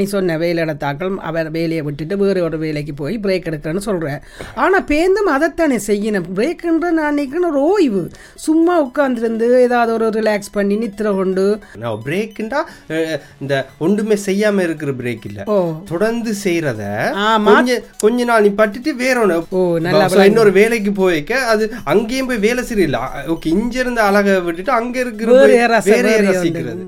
நீ சொன்ன வேலை எடுத்தாக்கள் அவர் வேலையை விட்டுட்டு வேறு ஒரு வேலைக்கு போய் பிரேக் எடுக்கிறேன்னு சொல்கிறேன் ஆனால் பேந்தும் அதைத்தானே செய்யணும். பிரேக்குன்ற நான் நினைக்கிறேன் ஒரு ஓய்வு. சும்மா உட்காந்துருந்து ஏதாவது ஒரு ரிலாக்ஸ் பண்ணி நித்திர கொண்டு. நான் பிரேக்குண்டா இந்த ஒன்றுமே செய்யாம இருக்கிற பிரேக் இல்ல. தொடர்ந்து செய்யறத ஆமா. கொஞ்ச நாள் நீ பட்டுட்டு வேற ஒண்ணு. ஓ நல்லா இன்னொரு வேலைக்கு போய்க்க அது அங்கேயும் போய் வேலை சரியில்லை ஓகே இங்க இருந்து அழக விட்டுட்டு அங்க இருக்கிற வேறு ரசிக்கிறது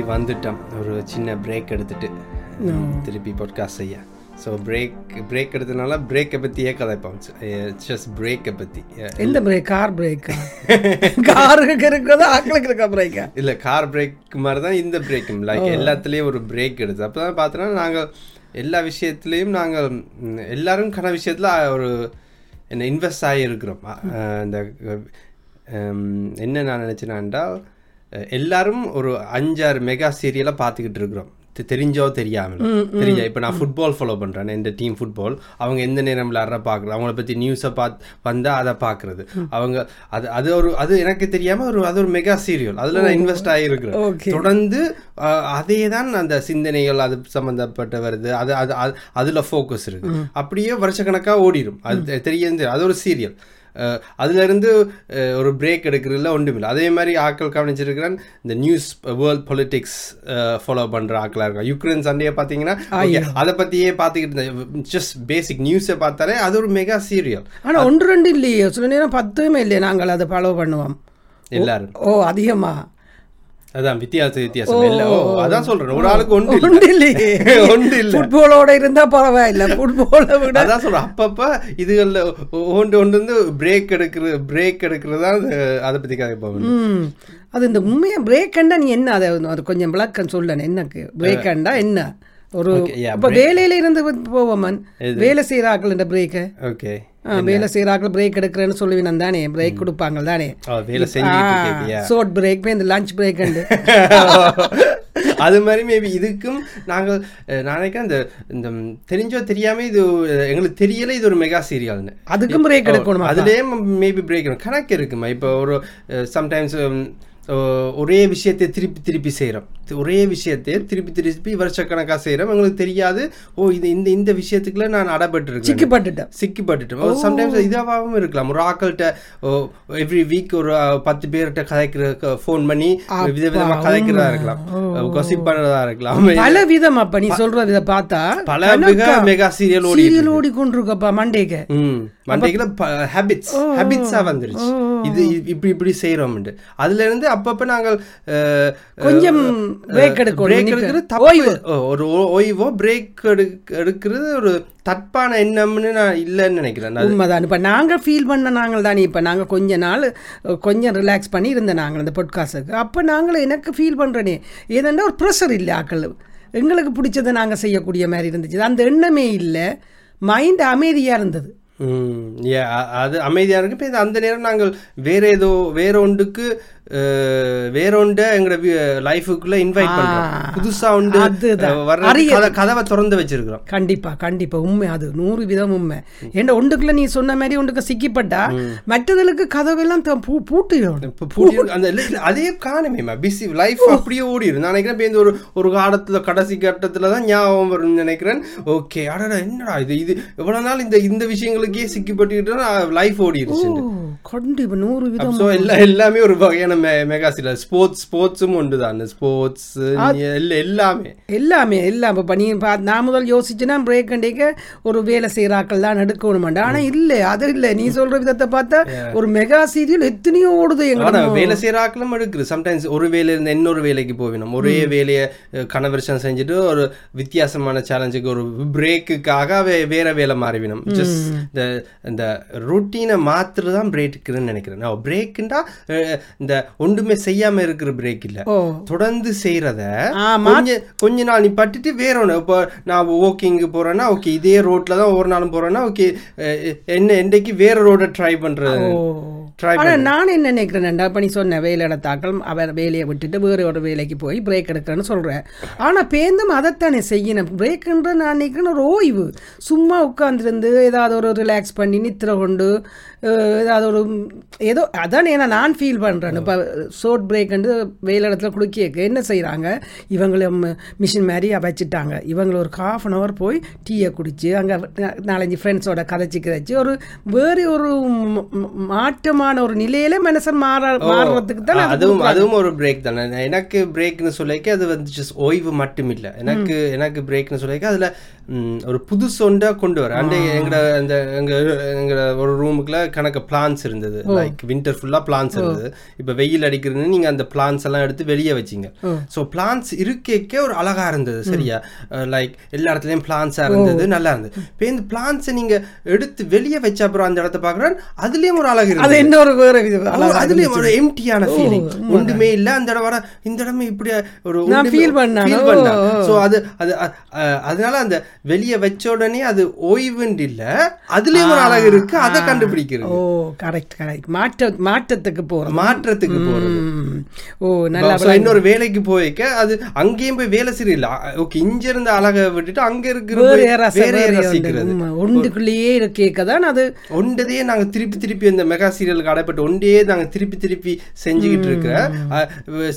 திருப்பி வந்துட்டோம். ஒரு சின்ன பிரேக் எடுத்துட்டு திருப்பி பாட்காஸ்ட் செய்ய. ஸோ பிரேக் பிரேக் எடுத்தனால பிரேக்கை பற்றியே கதைப்போம் ஜஸ்ட் பிரேக்கை பற்றி எந்த பிரேக் கார் பிரேக்கா காருக்கு இருக்கிறதா ஆக்களுக்கு இருக்க பிரேக்கா இல்லை கார் பிரேக் மாதிரி தான் இந்த பிரேக்கும் லைக் எல்லாத்துலேயும் ஒரு பிரேக் எடுத்து அப்போ தான் பார்த்தோன்னா நாங்கள் எல்லா விஷயத்துலேயும் நாங்கள் எல்லாரும் கன விஷயத்தில் ஒரு என்ன இன்வெஸ்ட் ஆகி இருக்கிறோம் இந்த என்ன நான் நினச்சேனாண்டா எல்லாரும் ஒரு அஞ்சாறு மெகா சீரியலை பார்த்துக்கிட்டு இருக்கிறோம். தெரிஞ்சோ தெரியாமல். தெரிஞ்சா இப்போ நான் ஃபுட்பால் ஃபாலோ பண்ணுறேன் இந்த டீம் ஃபுட்பால் அவங்க எந்த நேரம் விளாட்ற பார்க்குறது அவங்கள பற்றி நியூஸை பார்த்து வந்தால் அதை பார்க்குறது. அவங்க அது அது ஒரு அது எனக்கு தெரியாமல் ஒரு அது ஒரு மெகா சீரியல் அதில் நான் இன்வெஸ்ட் ஆகியிருக்கிறேன். தொடர்ந்து அதே தான் அந்த சிந்தனைகள் அது சம்மந்தப்பட்ட வருது. அது அது அது- அதுல ஃபோக்கஸ் இருக்கு. அப்படியே வருஷக்கணக்காக ஓடிடும் அது தெ- தெரிய அது ஒரு சீரியல் அதுல இருந்து அஹ், ஒரு பிரேக் எடுக்கிறதுல ஒன்றுமில்லை. அதே மாதிரி ஆட்கள் கவனிச்சிருக்கிறேன் இந்த நியூஸ் வேர்ல்ட் பொலிட்டிக்ஸ் ஃபாலோ பண்ற ஆட்களா இருக்காங்க யுக்ரைன் சண்டையை பார்த்தீங்கன்னா அதை பத்தியே பார்த்துக்கிட்டு ஜஸ்ட் பேசிக் நியூஸை பார்த்தாலே அது ஒரு மெகா சீரியல் ஆனா ஒன்று ரெண்டு இல்லையே. சில நேரம் பத்துமே இல்லையே. நாங்கள் அதை ஃபாலோ பண்ணுவோம். எல்லாரும். ஓ அதிகமா? அதான் வித்தியாசம். வித்தியாசம் இல்லை ஓ அதான் சொல்றேன். ஒரு ஆளுக்கு ஒன்று ஒன்று இல்லை இல்லையே. ஒன்று இல்லை. ஃபுட்பாலோட இருந்தா பரவாயில்ல. ஃபுட்பாலை விட அதான் சொல்றேன். அப்பப்ப இதுகள்ல ஒன்று ஒன்று வந்து பிரேக் எடுக்கிறது பிரேக் எடுக்கிறது தான் அதை பத்தி கதைப்போம் அது இந்த உண்மையா பிரேக்கண்டா நீ என்ன? அதை அது கொஞ்சம் விளக்கம் சொல்லணும் என்னக்கு பிரேக்கண்டா என்ன? ஒரு இப்போ வேலையில இருந்து போவோமன் வேலை செய்கிறாக்கள் இந்த பிரேக்கு ஓகே வேலை செய்கிறாக்கள் பிரேக் எடுக்கிறேன்னு சொல்லுவீனம் தானே பிரேக் கொடுப்பாங்க தானே. வேலை ஷார்ட் பிரேக் இந்த லஞ்ச் பிரேக் அது மாதிரி மேபி இதுக்கும் நாங்கள் நான் நினைக்கிறேன் இந்த இந்த தெரிஞ்சோ தெரியாம இது எங்களுக்கு தெரியல இது ஒரு மெகா சீரியல்னு அதுக்கும் பிரேக் எடுக்கணுமா அதுலேயே மேபி பிரேக் கணக்கு இருக்குமா? இப்போ ஒரு சம்டைம்ஸ் ஒரே விஷயத்தை திருப்பி திருப்பி செய்கிறோம் ஒரே விஷயத்தை திருப்பி திருப்பி வருஷக்கணக்காக செய்கிறோம் எங்களுக்கு தெரியாது. ஓ இது இந்த இந்த விஷயத்துக்குள்ள நான் அடப்பட்டு இருக்கேன் சிக்கப்பட்டுட்டேன் சிக்கிப்பட்டுட்டோம் சம்டைம்ஸ் இதாகவும் இருக்கலாம். ஒரு ஆக்கள்கிட்ட எவ்ரி வீக் ஒரு பத்து பேர்கிட்ட கதைக்கிற ஃபோன் பண்ணி விதவிதமா கதைக்கிறதா இருக்கலாம். கொசிப் பண்ணுறதா இருக்கலாம். பல விதம் அப்ப நீ சொல்ற இதை பார்த்தா பல மிக மெகா சீரியல் ஓடி சீரியல் ஓடி கொண்டிருக்கப்பா மண்டேக்கு. ம். மண்டைக்குள்ள ஹேபிட்ஸ் ஹேபிட்ஸாக வந்துருச்சு. இது இப்படி இப்படி செய்கிறோம்ட்டு அதுல இருந்து அப்பப்போ நாங்கள் கொஞ்சம் நிக்க- எடுக்கிறது ஒரு ஓய்வோ பிரேக் எடுக்கிறது ஒரு தப்பான எண்ணம்னு நான் இல்லைன்னு நினைக்கிறேன். அது உண்மைதான். இப்போ நாங்கள் ஃபீல் பண்ண நாங்கள் தானே. இப்போ நாங்கள் கொஞ்ச நாள் கொஞ்சம் ரிலாக்ஸ் பண்ணி இருந்தோம் நாங்கள் இந்த பொட்காஸ்ட்டுக்கு அப்போ நாங்கள் எனக்கு ஃபீல் பண்ணுறனே ஏதெண்டா ஒரு ப்ரெஷர் இல்லை ஆக்கள். எங்களுக்கு பிடிச்சதை நாங்கள் செய்யக்கூடிய மாதிரி இருந்துச்சு. அந்த எண்ணமே இல்லை. மைண்ட் அமைதியாக இருந்தது. அது அமைதியாக இருக்கு இப்போ அந்த நேரம் நாங்கள் வேற ஏதோ வேற ஒன்றுக்கு அஹ், வேற ஒன்றை எங்களோட லைஃபுக்குள்ள இன்வைட் பண்றோம். புதுசா ஒன்று கத- கதவை திறந்து வச்சிருக்கிறோம். கண்டிப்பாக கண்டிப்பாக உண்மை அது. நூறு விதம் உண்மை. ஏன்னா ஒன்றுக்குள்ள நீ சொன்ன மாதிரி ஒன்றுக்கு சிக்கிப்பட்டா மற்றதுகளுக்கு கதவெல்லாம் பூட்டிடும் அந்த அதே காணுமேமா பிஸி லைஃப் அப்படியே ஓடிடும் நான் நினைக்கிறேன் இப்போ இந்த ஒரு ஒரு காலத்துல கடைசி கட்டத்துல தான் ஞாபகம் வரும்னு நினைக்கிறேன். ஓகே அடடா என்னடா இது இது எவ்வளவு நாள் இந்த இந்த விஷயங்களுக்கே சிக்கிப்பட்டுக்கிட்டு லைஃப் ஓடிடுச்சு. கண்டிப்பாக நூறு விதம் எல்லாமே ஒரு வகையான மெ மெகா சீரியல் ஸ்போர்ட்ஸ் ஸ்போர்ட்ஸும் ஒன்று தான் ஸ்போர்ட்ஸ் எல்லாமே. எல்லாமே எல்லாம் இப்போ நீ பா நான் முதல் யோசிச்சுன்னா பிரேக் அண்டிக்க ஒரு வேலை செய்கிறாக்கள் தான் எடுக்கணுமாண்டா. ஆனால் இல்லை அது இல்லை. நீ சொல்கிற விதத்தை பார்த்தா ஒரு மெகா சீரியல் எத்தனையோ ஓடுது ஆனா எங்களுக்கு வேலை செய்யற ஆக்களும் இருக்குது சம்டைம்ஸ் ஒரு வேலையில இருந்து இன்னொரு வேலைக்கு போவினோம் ஒரே வேலையை கனவர்ஷன் செஞ்சுட்டு ஒரு வித்தியாசமான சேலஞ்சுக்கு ஒரு பிரேக்குக்காக வேற வேலை மாறிவினோம் ஜஸ்ட் இந்த இந்த ருட்டீனை மாத்துறது தான் பிரேக்குன்னு நினைக்கிறேன் நான் பிரேக்குண்டா இந்த ஒன்றுமே செய்யாம இருக்கிற பிரேக் இல்ல. தொடர்ந்து செய்யறத. கொஞ்ச நாள் நீ பட்டுட்டு வேற ஒன்று இப்போ நான் வாக்கிங்கு போறேன்னா ஓகே இதே ரோட்ல தான் ஒவ்வொரு நாளும் போறேன்னா ஓகே என்ன என்னைக்கு வேற ரோட ட்ரை பண்றது? ஆனால் நான் என்ன நினைக்கிறேன்டா இப்போ நீ சொன்ன வேலை எடுத்தாக்கள் அவர் வேலையை விட்டுட்டு வேறு ஒரு வேலைக்கு போய் பிரேக் எடுக்கிறேன்னு சொல்கிறேன் ஆனால் பேந்தும் அதைத்தானே செய்யணும். பிரேக்குன்ற நான் நினைக்கிறேன் ஒரு ஓய்வு. சும்மா உட்காந்துருந்து ஏதாவது ஒரு ரிலாக்ஸ் பண்ணி நித்திர கொண்டு ஏதாவது ஒரு ஏதோ அதான் ஏன்னா நான் ஃபீல் பண்ணுறேன் இப்போ ஷோர்ட் பிரேக்குண்டு வேலை இடத்துல குளிக்க என்ன செய்கிறாங்க இவங்கள மிஷின் மாதிரி வச்சுட்டாங்க. இவங்கள ஒரு half அன் ஹவர் போய் டீயை குடிச்சு அங்கே நாலஞ்சு ஃப்ரெண்ட்ஸோட கதைச்சி கதைச்சு ஒரு வேறு ஒரு ம- மாற்றமான ஒரு நிலையில மனுஷன் மாற மாறுறதுக்கு தான் அது அதுவும் அதுவும் ஒரு பிரேக் தானே. எனக்கு பிரேக்னு சொல்லிக்க அது வந்து just ஓய்வு மட்டும் இல்ல எனக்கு எனக்கு பிரேக்னு சொல்லிக்க அதுல ஒரு புதுசு ஒன்றா கொண்டு வர. அண்டே எங்கட அந்த எங்க எங்க ஒரு ரூமுக்குள்ள கணக்கு பிளான்ஸ் இருந்தது. லைக் வின்டர் ஃபுல்லா பிளான்ஸ் இருந்தது. இப்ப வெயில் அடிக்கிறதுன்னு நீங்க அந்த பிளான்ஸ் எல்லாம் எடுத்து வெளியே வச்சீங்க. ஸோ பிளான்ஸ் இருக்கே ஒரு அழகா இருந்தது சரியா? லைக் எல்லா இடத்துலயும் பிளான்ஸா இருந்தது நல்லா இருந்தது. இப்போ இந்த பிளான்ஸை நீங்க எடுத்து வெளியே வச்ச அப்புறம் அந்த இடத்த பாக்குறேன் அதுலயும் ஒரு அழகு இருந்தது. இன்னொரு வேறு இது ஓ, அதுலயும் ஒரு எம்டியான ஃபீலிங் ஒன்றுமே இல்ல அந்த இடம் வர இந்த இடமே இப்படி ஒரு. ஃபீல் ஓ, பண்ணேன். சோ அது அது அதனால அந்த வெளிய வச்ச உடனே அது ஓய்வுன்னு இல்ல. அதுலயும் ஒரு அழகு இருக்கு அதை கண்டுபிடிக்கிறது. ஓ கரெக்ட் கரெக்ட் மாற்ற மாற்றத்துக்கு போகிறோம் மாற்றத்துக்கு ஓ நல்லா இன்னொரு வேலைக்கு போய்க்க அது அங்கேயும் போய் வேலை சரியில்லை ஓகே இங்க இருந்த அழகை விட்டுட்டு அங்க இருக்கிற. ஒன்றுக்குள்ளேயே இருக்கேக்க தான் அது. ஒன்றதையே நாங்க திருப்பி திருப்பி இந்த மெகா சீரியலுக்கு அடைப்பட்டு ஒன்றையே நாங்க திருப்பி திருப்பி செஞ்சுக்கிட்டு இருக்கிற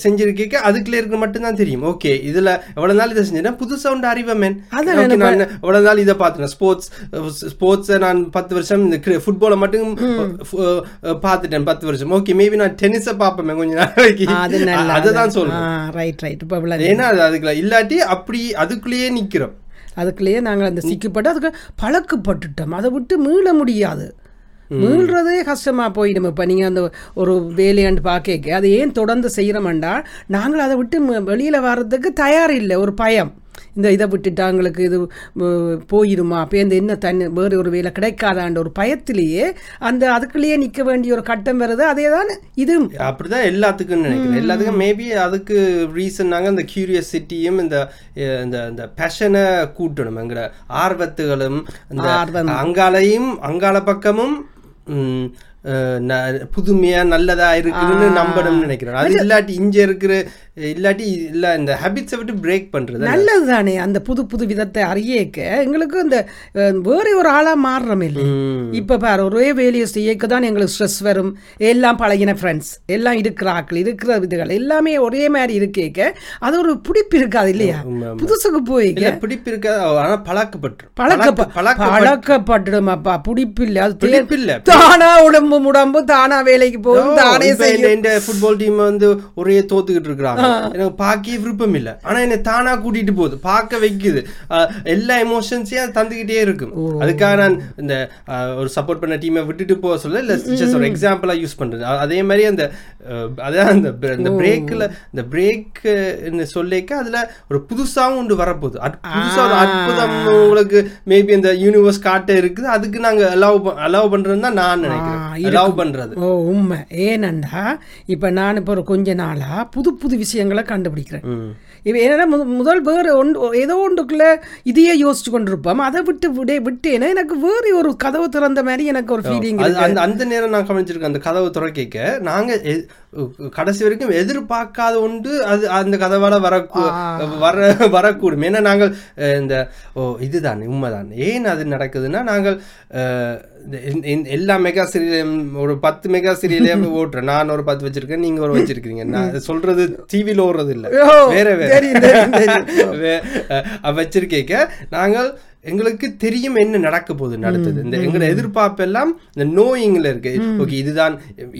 செஞ்சிருக்க அதுக்குள்ள இருக்க மட்டும்தான் தெரியும். ஓகே இதுல எவ்வளவு நாள் இதை செஞ்சேன்னா புதுசா ஒன்று அறிவமேன் நான் எவ்வளவு நாள் இதை பார்த்தேன் ஸ்போர்ட்ஸ் ஸ்போர்ட்ஸை நான் பத்து வருஷம் இந்த ஃபுட்பாலை மட்டும் பார்த்துட்டேன் பத்து வருஷம். ஓகே மேபி நான் டென்னிஸை பார்ப்பேன் கொஞ்ச நாளைக்கு அது சொல்றேன். ரைட் ரைட் இப்போ ஏன்னா அது அதுக்குள்ள இல்லாட்டி அப்படி அதுக்குள்ளேயே நிக்கிறோம். அதுக்குள்ளேயே நாங்கள் அந்த சிக்கப்பட்டு அதுக்கு பழக்கப்பட்டுட்டோம். அதை விட்டு மீள முடியாது. மீள்றதே கஷ்டமாக போயிடும். இப்போ நீங்கள் அந்த ஒரு வேலையாண்டு பார்க்க அதை ஏன் தொடர்ந்து செய்கிறோம்டா நாங்கள் அதை விட்டு வெளியில் வர்றதுக்கு தயார் இல்லை ஒரு பயம். இந்த இதை விட்டுட்டா எங்களுக்கு இது உம், போயிருமா? அப்போ இந்த என்ன தண்ணி வேறு ஒரு வேலை கிடைக்காதான்ற ஒரு பயத்திலேயே அந்த அதுக்குள்ளேயே நிற்க வேண்டிய ஒரு கட்டம் வருது. அதே தான் இதுவும். அப்படிதான் எல்லாத்துக்கும் நினைக்கிறேன். எல்லாத்துக்கும் மேபி அதுக்கு ரீசன்னாங்க இந்த கியூரியாசிட்டியும் இந்த இந்த இந்த பேஷனை கூட்டணும் எங்கிற ஆர்வத்துகளும் ஆர்வம். அங்காலையும் அங்கால பக்கமும் 嗯 புதுமையா நல்லதா இருக்குன்னு நம்பணும்னு நினைக்கிறேன் அது இல்லாட்டி இங்க இருக்கிற இல்லாட்டி இல்ல இந்த ஹேபிட்ஸை விட்டு பிரேக் பண்றது நல்லது தானே அந்த புது புது விதத்தை அறியக்க எங்களுக்கு இந்த வேற ஒரு ஆளாக மாறுறோம் இல்லை. இப்போ பாரு ஒரே வேலையை செய்யக்க தான் எங்களுக்கு ஸ்ட்ரெஸ் வரும். எல்லாம் பழகின ஃப்ரெண்ட்ஸ் எல்லாம் இருக்கிற ஆட்கள் இருக்கிற விதுகள் எல்லாமே ஒரே மாதிரி இருக்கேக்க. அது ஒரு பிடிப்பு இருக்காது இல்லையா. புதுசுக்கு போய் பிடிப்பு இருக்க ஆனா பழக்கப்பட்டுரும். பழக்க பழக்க பழக்கப்பட்டுடுமாப்பா. பிடிப்பு இல்லை அது பிடிப்பு இல்ல. தானா உடம்பு முடம்பு தானா வேலைக்கு போகும் தானே செய்யும். இந்த- ஃபுட்பால் டீம் வந்து ஒரே தோத்துக்கிட்டு இருக்கிறாங்க. எனக்கு பார்க்கவே விருப்பம் இல்ல. ஆனா என்ன தானா கூட்டிட்டு போகுது பார்க்க வைக்குது. எல்லா எமோஷன்ஸையும் தந்துக்கிட்டே இருக்கும். அதுக்காக நான் இந்த ஒரு சப்போர்ட் பண்ண டீமை விட்டுட்டு போக சொல்ல இல்ல ஜஸ்ட் ஒரு எக்ஸாம்பிளா யூஸ் பண்றது. அதே மாதிரி அந்த அதான் அந்த இந்த பிரேக்ல இந்த பிரேக் சொல்லிக்க அதுல ஒரு புதுசாவும் ஒன்று வரப்போகுது. புதுசா ஒரு அற்புதம் உங்களுக்கு மேபி இந்த யூனிவர்ஸ் காட்ட இருக்குது. அதுக்கு நாங்க அலோவ் அலோவ் பண்றதுன்னு தான் நான் நினைக்கிறேன். அலோவ் பண்றது. ஓ உண்மை. ஏனண்டா இப்போ நான் இப்போ ஒரு கொஞ்ச நாளாக புது புது விஷயங்களை கண்டுபிடிக்கிறேன். இப்போ என்னன்னா முத- முதல் வேறு ஒன்று ஏதோ ஒன்றுக்குள்ள இதையே யோசிச்சு கொண்டிருப்போம். அதை விட்டு விடே விட்டேன்னா எனக்கு வேறு ஒரு கதவு திறந்த மாதிரி எனக்கு ஒரு ஃபீலிங் அந்த நேரம் நான் கவனிச்சிருக்கேன் அந்த கதவை துறக்க நாங்க எ- கடைசி வரைக்கும் எதிர்பார்க்காத ஒன்று அது அந்த கதவால வரக்கூ வர வரக்கூடும். ஏன்னா நாங்கள் இந்த ஓ இதுதான் உண்மைதான். ஏன் அது நடக்குதுன்னா நாங்கள் எல்லா மெகா சீரியலையும் ஒரு பத்து மெகா சீரியலே ஓட்டுறேன். நான் ஒரு பத்து வச்சிருக்கேன் நீங்க ஒரு வச்சிருக்கீங்க நான் சொல்றது டிவியில் ஓடுறது இல்ல வேற வேற. வச்சிருக்கேக்க. நாங்கள் எங்களுக்கு தெரியும் என்ன நடக்க போகுது அடுத்தது இந்த எங்களோட எதிர்பார்ப்பு எல்லாம் இந்த நோயிங்ல இருக்கு. ஓகே இதுதான்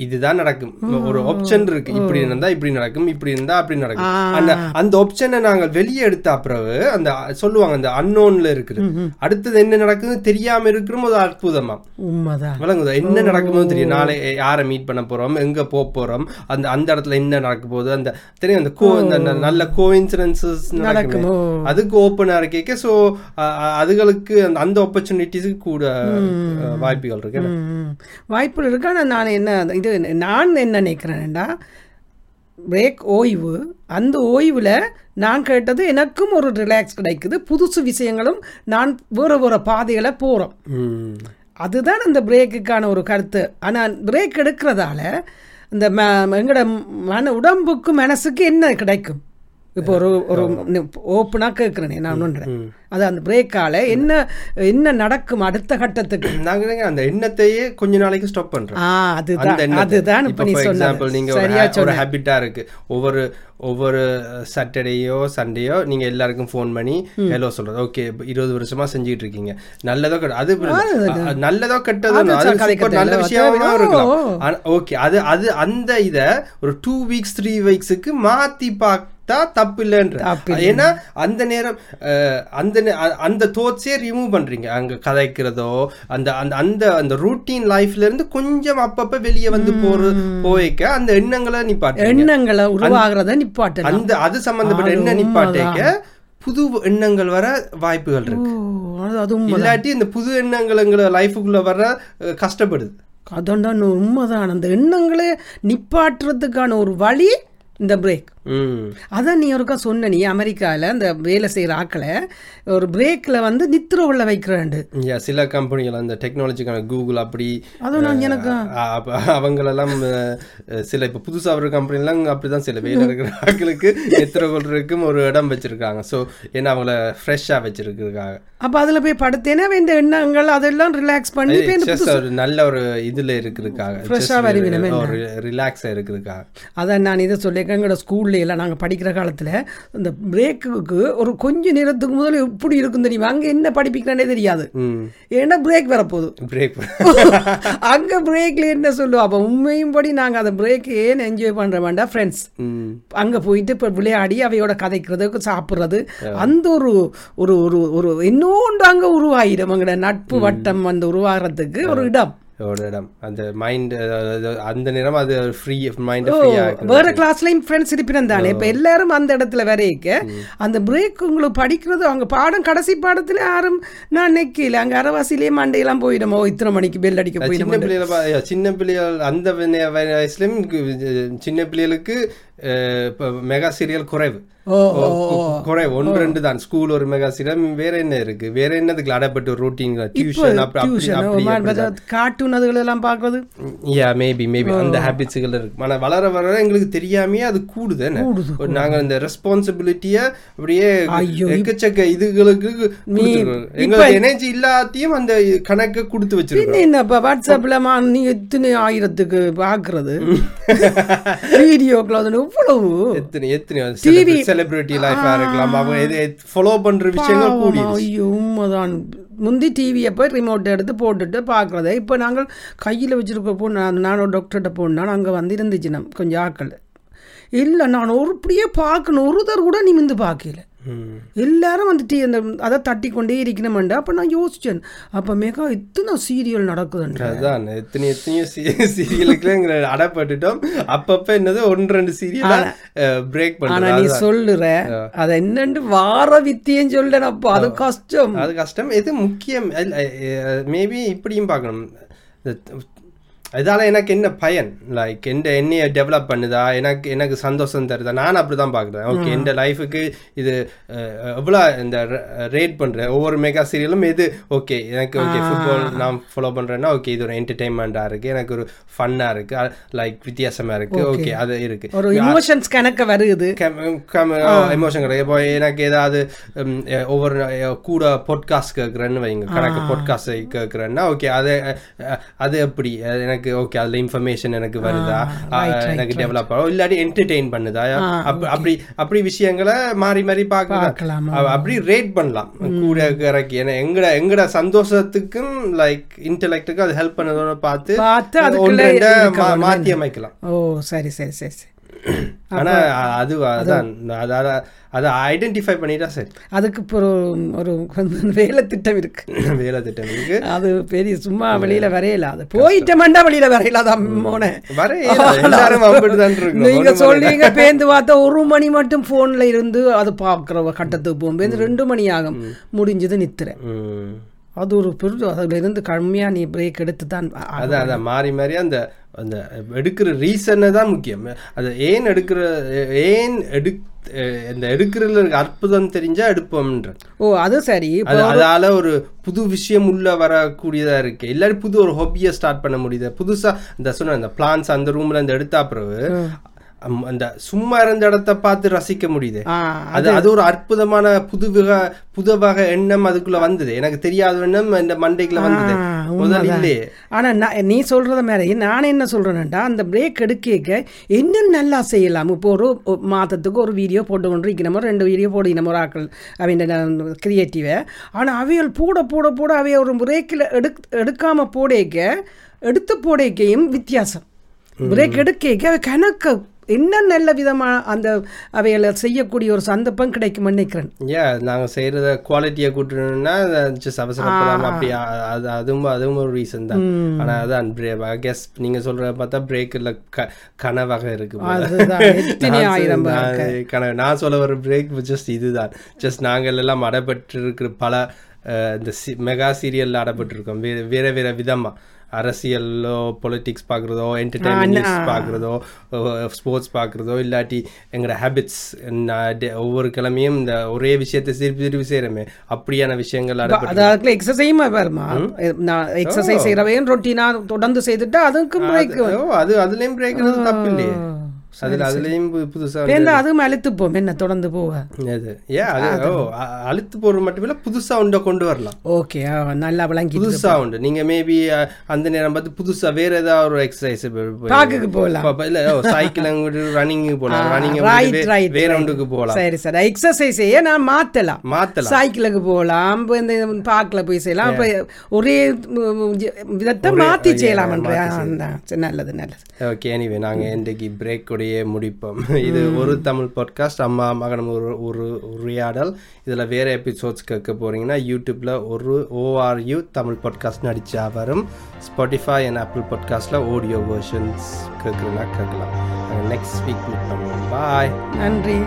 இதுதான் நடக்கும். ஒரு ஆப்ஷன் இருக்கு. இப்படி இருந்தா இப்படி நடக்கும் இப்படி இருந்தா அப்படி நடக்கும். அந்த அந்த ஆப்ஷனை நாங்கள் வெளியே எடுத்த பிறகு அந்த சொல்லுவாங்க அந்த அன்னோன்ல இருக்குது. அடுத்தது என்ன நடக்குதுன்னு தெரியாம இருக்கிற ஒரு அற்புதமா. விளங்குதா? என்ன நடக்குமோ தெரியும். நாளை யாரை மீட் பண்ண போறோம் எங்க போக போறோம் அந்த அந்த இடத்துல என்ன நடக்க போகுது அந்த தெரியும் அந்த கோ நல்ல கோ இன்சிடென்சஸ் நடக்குமே? அதுக்கு ஓப்பனா இருக்கேக்க ஸோ அதுகளுக்கு அந்த அந்த ஆப்பர்ச்சுனிட்டிஸுக்கு கூட வாய்ப்புகள் இருக்கு. வாய்ப்புகள் இருக்கு. ஆனால் நான் என்ன இது நான் என்ன நினைக்கிறேன்டா பிரேக் ஓய்வு அந்த ஓய்வில் நான் கேட்டது எனக்கும் ஒரு ரிலாக்ஸ் கிடைக்குது. புதுசு விஷயங்களும் நான் வேறு வேறு பாதைகளை போகிறோம். அதுதான் அந்த பிரேக்குக்கான ஒரு கருத்து. ஆனால் பிரேக் எடுக்கிறதால இந்த ம எங்களோட மன உடம்புக்கு மனசுக்கு என்ன கிடைக்கும்? இப்போ ஒரு ஒரு ஓப்பனாக கேட்குறேனே நான் ஒன்றேன் அது அந்த பிரேக்கால என்ன என்ன நடக்கும் அடுத்த கட்டத்துக்கு? நாங்க என்னங்க அந்த எண்ணத்தையே கொஞ்ச நாளைக்கு ஸ்டாப் ஆ அந்த அதுதான். அதுதான் இப்ப நீ சொன்னது. நீங்க ஒரு சரியா ha- ஒரு சொன்ன ஹேபிட்டா இருக்கு. ஒவ்வொரு ஒவ்வொரு சாட்டர்டேயோ சண்டேயோ நீங்க எல்லாருக்கும் ஃபோன் பண்ணி ஹலோ சொல்றது. ஓகே இருபது வருஷமா செஞ்சுட்டு இருக்கீங்க. நல்லதோ அது நல்லதோ கெட்டதோ நல்ல விஷயமா இல்ல. இருக்கலாம். ஓகே அது அது அந்த இத ஒரு டூ வீக்ஸ் த்ரீ வீக்ஸுக்கு மாத்தி பார்த்தா தப்பு இல்லைன்ற ஏன்னா அந்த நேரம் அந்த அந்த தோட்ஸே ரிமூவ் பண்றீங்க. அங்க கதைக்கிறதோ அந்த அந்த அந்த அந்த ரூட்டீன் லைஃப்ல இருந்து கொஞ்சம் அப்பப்ப வெளியே வந்து போற போய்க்க அந்த எண்ணங்களை நிப்பாட்டுறீங்க. எண்ணங்களை உருவாகிறத நிப்பாட்டலாம். அந்த அது சம்பந்தப்பட்ட எண்ணம் நிப்பாட்டேக்க புது எண்ணங்கள் வர வாய்ப்புகள் இருக்கு. அதுவும் இல்லாட்டி இந்த புது எண்ணங்கள் எங்களை லைஃபுக்குள்ள வர கஷ்டப்படுது. அதான் உண்மைதான். அந்த எண்ணங்களே நிப்பாட்டுறதுக்கான ஒரு வழி இந்த பிரேக் அதான் நீ ஒருக்கா சொன்ன நீ அமெரிக்காவில் அந்த வேலை செய்கிற ஆக்களை ஒரு பிரேக்கில் வந்து நித்திர உள்ள வைக்கிறாண்டு சில கம்பெனிகள் அந்த டெக்னாலஜிக்கான கூகுள் அப்படி அதுவும் எனக்கு? அவங்களெல்லாம் சில இப்போ புதுசாக வர கம்பெனிலாம் அப்படிதான் சில வேலை இருக்கிற ஆட்களுக்கு எத்திர கொள்றதுக்கும் ஒரு இடம் வச்சிருக்காங்க. ஸோ ஏன்னா அவங்கள ஃப்ரெஷ்ஷாக வச்சிருக்கிறதுக்காக. அப்போ அதில் போய் படுத்தேனா இந்த எண்ணங்கள் அதெல்லாம் ரிலாக்ஸ் பண்ணி ஒரு நல்ல ஒரு இதுல இருக்கிறதுக்காக. Just வருவீனமே ஒரு ரிலாக்ஸாக இருக்கிறதுக்காக. அதான் நான் இதை சொல்லியிருக்கேன். எங்களோட ஸ்கூல்ல எல்லாம் நாங்கள் படிக்கிற காலத்தில் இந்த பிரேக்குக்கு ஒரு கொஞ்ச நேரத்துக்கு முதல்ல எப்படி இருக்கும் தெரியுமா? அங்கே என்ன படிப்பிக்கிறானே தெரியாது. ஏன்னா பிரேக் வரப்போகுது. பிரேக் அங்கே பிரேக்ல என்ன சொல்லுவோம் அப்போ உண்மையும் படி நாங்கள் அந்த பிரேக் ஏன் என்ஜாய் பண்ணுற வேண்டாம் ஃப்ரெண்ட்ஸ் அங்கே போயிட்டு இப்போ விளையாடி அவையோட கதைக்கிறது சாப்பிட்றது அந்த ஒரு ஒரு ஒரு ஒரு இன்னொன்று அங்கே உருவாயிடும் அங்கட நட்பு வட்டம் வந்து உருவாகிறதுக்கு ஒரு இடம். ஒரு இடம். அந்த மைண்ட் அந்த நேரம் அது ஃப்ரீ மைண்ட் வேற கிளாஸ்லயும் ஃப்ரெண்ட்ஸ் இருப்பினம் தானே. இப்போ எல்லாரும் அந்த இடத்துல வரைக்க அந்த பிரேக் உங்களுக்கு படிக்கிறது அவங்க பாடம் கடைசி பாடத்துல யாரும் நான் நெக்கல. அங்க அரவாசிலேயே மண்டையெல்லாம் போயிடுமோ? இத்தனை மணிக்கு பெல் அடிக்க போயிடும் சின்ன பிள்ளைகள அந்த வய- வய- வயசுலயும் சின்ன பிள்ளைகளுக்கு மெகா சீரியல் குறைவு. ஓ ஓ, கு- குறைவு ஒன்று ரெண்டு தான். ஸ்கூல் ஒரு மெகா சீரியல் வேற என்ன இருக்கு? வேற என்னதுக்கு அடப்பட்டு ரொட்டீன் டியூஷன் கார்ட்டூன் அதுகள் எல்லாம் பார்க்கறது? யா மேபி மேபி அந்த ஹேபிட்ஸுகள் இருக்கு. ஆனா வளர வளர எங்களுக்கு தெரியாமையே அது கூடுது. நாங்க இந்த ரெஸ்பான்சிபிலிட்டிய அப்படியே எக்கச்சக்க இதுகளுக்கு. எங்களுக்கு எனர்ஜி இல்லாத்தையும் அந்த கணக்கை கொடுத்து வச்சிருக்கோம். என்ன என்னப்பா வாட்ஸ்அப்ல மா நீ எத்தனை ஆயிரத்துக்கு பார்க்கறது? வீடியோக்கள் எவ்வளவு? எத்தனை எத்தனை? செலிபிரிட்டி லைஃபா இருக்கலாம். அவங்க எது ஃபாலோ பண்ற விஷயங்கள் கூடி ஐயோ உண்மைதான். முந்தி டிவியை போய் ரிமோட் எடுத்து போட்டுட்டு பார்க்குறத. இப்போ நாங்கள் கையில் வச்சுருக்கப்போ நான் நான் ஒரு டாக்டர்கிட்ட போனால் அங்கே வந்து இருந்துச்சு நம் கொஞ்சம் ஆக்கள். இல்லை நான் ஒரு இப்படியே பார்க்கணும். ஒருத்தர் கூட நிமிந்து பார்க்கல. எல்லாரும் வந்துட்டு அந்த அதை தட்டி கொண்டே இருக்கணுமெண்டா. அப்போ நான் யோசிச்சேன் அப்போ மெகா இத்தனை சீரியல் நடக்குதுன்ற. அதான் எத்தனை எத்தனையோ சீரியலுக்குலாம் எங்களை அடப்பட்டுட்டோம். அப்பப்ப என்னது ஒன்று ரெண்டு சீரியலா பிரேக் பண்றது நீ சொல்லுற அதை என்னன்னு வார வித்தியம் சொல்றேன் அப்போ அது கஷ்டம். அது கஷ்டம். எது முக்கியம்? மேபி இப்படியும் பார்க்கணும். இதால எனக்கு என்ன பயன்? லைக் எந்த என்னைய டெவலப் பண்ணுதா? எனக்கு எனக்கு சந்தோஷம் தருதா? நான் அப்படி தான் பார்க்குறேன் ஓகே எந்த லைஃபுக்கு இது எவ்வளோ இந்த ரேட் பண்ணுறேன் ஒவ்வொரு மெகா சீரியலும் எது ஓகே எனக்கு ஓகே ஃபுட்பால் நான் ஃபாலோ பண்ணுறேன்னா ஓகே இது ஒரு என்டர்டெயின்மெண்ட்டாக இருக்குது எனக்கு ஒரு ஃபன்னாக இருக்குது லைக் வித்தியாசமாக இருக்குது ஓகே அது இருக்குது ஒரு இமோஷன்ஸ் கணக்க வருது. எமோஷன் கிடையாது இப்போ எனக்கு ஏதாவது ஒவ்வொரு கூட பாட்காஸ்ட் கேட்குறேன்னு வைங்க. கணக்கு பாட்காஸ்ட் கேட்குறேன்னா ஓகே அது அது எப்படி? அது எனக்கு ஓகே அதில் இன்ஃபர்மேஷன் எனக்கு வருதா? எனக்கு டெவலப் ஆகும் இல்லாட்டி என்டர்டெயின் பண்ணுதா? அப்ப- அப்படி அப்படி விஷயங்களை மாறி மாறி பார்க்கலாம் அப்படி ரேட் பண்ணலாம். கூட இறக்கி. ஏன்னா எங்கட எங்கட சந்தோஷத்துக்கும் லைக் இன்டெலெக்டுக்கும் அது ஹெல்ப் பண்ணதோட பார்த்து. மாற்றி அமைக்கலாம். ஓ சரி சரி சரி சரி. ஆனா அது அதான் அதால அதை ஐடென்டிஃபை பண்ணிட்டா சரி. அதுக்கு இப்போ ஒரு வேலை திட்டம் இருக்கு. வேலை திட்டம் இருக்கு. அது பெரிய சும்மா வெளியில வரையல. அது போயிட்டமெண்டா வெளியில வரையல அதான் மோனே நீங்க சொல்றீங்க பேந்து பார்த்தா ஒரு மணி மட்டும் போன்ல இருந்து அது பாக்குற கட்டத்துக்கு போகும்போது ரெண்டு மணி ஆகும். முடிஞ்சது நித்துறேன். அது ஒரு பெரு அதுல இருந்து கம்மியா நீ பிரேக் எடுத்து தான் அதான் அதான். மாறி மாறி அந்த அந்த எடுக்கிற ரீசனை தான் முக்கியம். அது ஏன் எடுக்கிற ஏன் எடு இந்த எடுக்கிறதுல இருக்க அற்புதம் தெரிஞ்சா எடுப்போம்ன்ற ஓ அது சரி. அதால ஒரு புது விஷயம் உள்ள வரக்கூடியதா இருக்கு. எல்லாரும் புது ஒரு ஹாபியை ஸ்டார்ட் பண்ண முடியுது. புதுசா இந்த சொன்ன இந்த பிளான்ஸ் அந்த ரூம்ல இந்த எடுத்தா பிறகு அந்த சும்மா இருந்த இடத்த பார்த்து ரசிக்க முடியுது. அது அது ஒரு அற்புதமான புது வகை புது வகை எண்ணம் அதுக்குள்ள வந்தது. எனக்கு தெரியாத எண்ணம் இந்த மண்டைக்குள்ள வந்தது. ஆ, முதல்ல இல்லையே ஆனா நீ சொல்றத மாதிரி நான் என்ன சொல்றேன்டா அந்த பிரேக் எடுக்க என்ன நல்லா செய்யலாம். இப்போ ஒரு மாதத்துக்கு ஒரு வீடியோ போட்டு கொண்டு இருக்கணுமோ ரெண்டு வீடியோ போடணும் ஒரு ஆக்கள் அவங்க கிரியேட்டிவை ஆனா அவைகள் போட போட போட அவைய ஒரு பிரேக்கில் எடுக் எடுக்காம போடேக்க எடுத்து போடேக்கையும் வித்தியாசம். பிரேக் எடுக்க கணக்கு என்ன நல்ல விதமா அந்த அவைகளை செய்யக்கூடிய ஒரு சந்தர்ப்பம் கிடைக்கும் நினைக்கிறேன். ஏன் நாங்க செய்யறத குவாலிட்டியை கூட்டணும்னா ஜஸ்ட் அவசரப்படாம அப்படி அது அதுவும் அதுவும் ஒரு ரீசன் தான். ஆனா அதான் கெஸ் நீங்க சொல்ற பார்த்தா பிரேக்ல கனவாக இருக்கு சொ- கனவு. நான் சொல்ல வர பிரேக் ஜஸ்ட் இதுதான். ஜஸ்ட் நாங்கள் எல்லாம் அடப்பட்டு இருக்கிற பல இந்த மெகா சீரியல்ல அடப்பட்டு இருக்கோம் வேற வேற வேற விதமா. அரசியலோ பொலிட்டிக்ஸ் பார்க்குறதோ என்டர்டைன்மெண்ட் பார்க்குறதோ ஸ்போர்ட்ஸ் பார்க்குறதோ இல்லாட்டி எங்களோட ஹேபிட்ஸ் ஒவ்வொரு கிழமையும் இந்த ஒரே விஷயத்தை திருப்பி திருப்பி செய்கிறோமே அப்படியான விஷயங்கள் அதாவது எக்ஸசைஸும் வருமா நான் எக்ஸசைஸ் செய்கிறவையும் ரொட்டீனா தொடர்ந்து செய்துட்டா அதுக்கும் பிரேக் அது அதுலேயும் பிரேக் தப்பு இல்லையே அதில் அதுலேயும் புதுசாக அதுவும் அழுத்துப்போம் என்ன தொடர்ந்து போக? அது ஏன் அது ஓ அழுத்து போடுறது மட்டும் இல்லை புதுசா உண்டை கொண்டு வரலாம். ஓகே நல்லா விளங்கி புதுசா உண்டு. நீங்க மேபி அந்த நேரம் பார்த்து புதுசா வேற ஏதாவது ஒரு எக்ஸசைஸ் பார்க்குக்கு போகலாம். இல்ல சைக்கிள் ரன்னிங் போலாம் ரன்னிங் ரைட் ரைட் வேற ஒன்றுக்கு போகலாம். சரி சரி. எக்ஸசைஸ் செய்ய நான் மாத்தலாம். மாத்தலாம். சைக்கிளுக்கு போகலாம் இந்த பார்க்கில் போய் செய்யலாம். இப்போ ஒரே விதத்தை மாற்றி செய்யலாம்ன்ற நல்லது நல்லது. ஓகே எனிவே நாங்க இன்றைக்கு பிரேக் உடைய முடிப்போம். இது ஒரு தமிழ் பாட்காஸ்ட் அம்மா மகனம் ஒரு ஒரு உரையாடல். இதுல வேற எபிசோட்ஸ் கேட்க போறீங்கன்னா யூடியூப்ல ஒரு ஓஆர்யூ தமிழ் பாட்காஸ்ட் நடிச்சா வரும் ஸ்பாட்டிஃபை அண்ட் ஆப்பிள் பாட்காஸ்ட்ல ஆடியோ வெர்ஷன்ஸ் கேட்குறதுனா கேட்கலாம். நெக்ஸ்ட் வீக் மீட் பண்ணுவோம். பாய் நன்றி.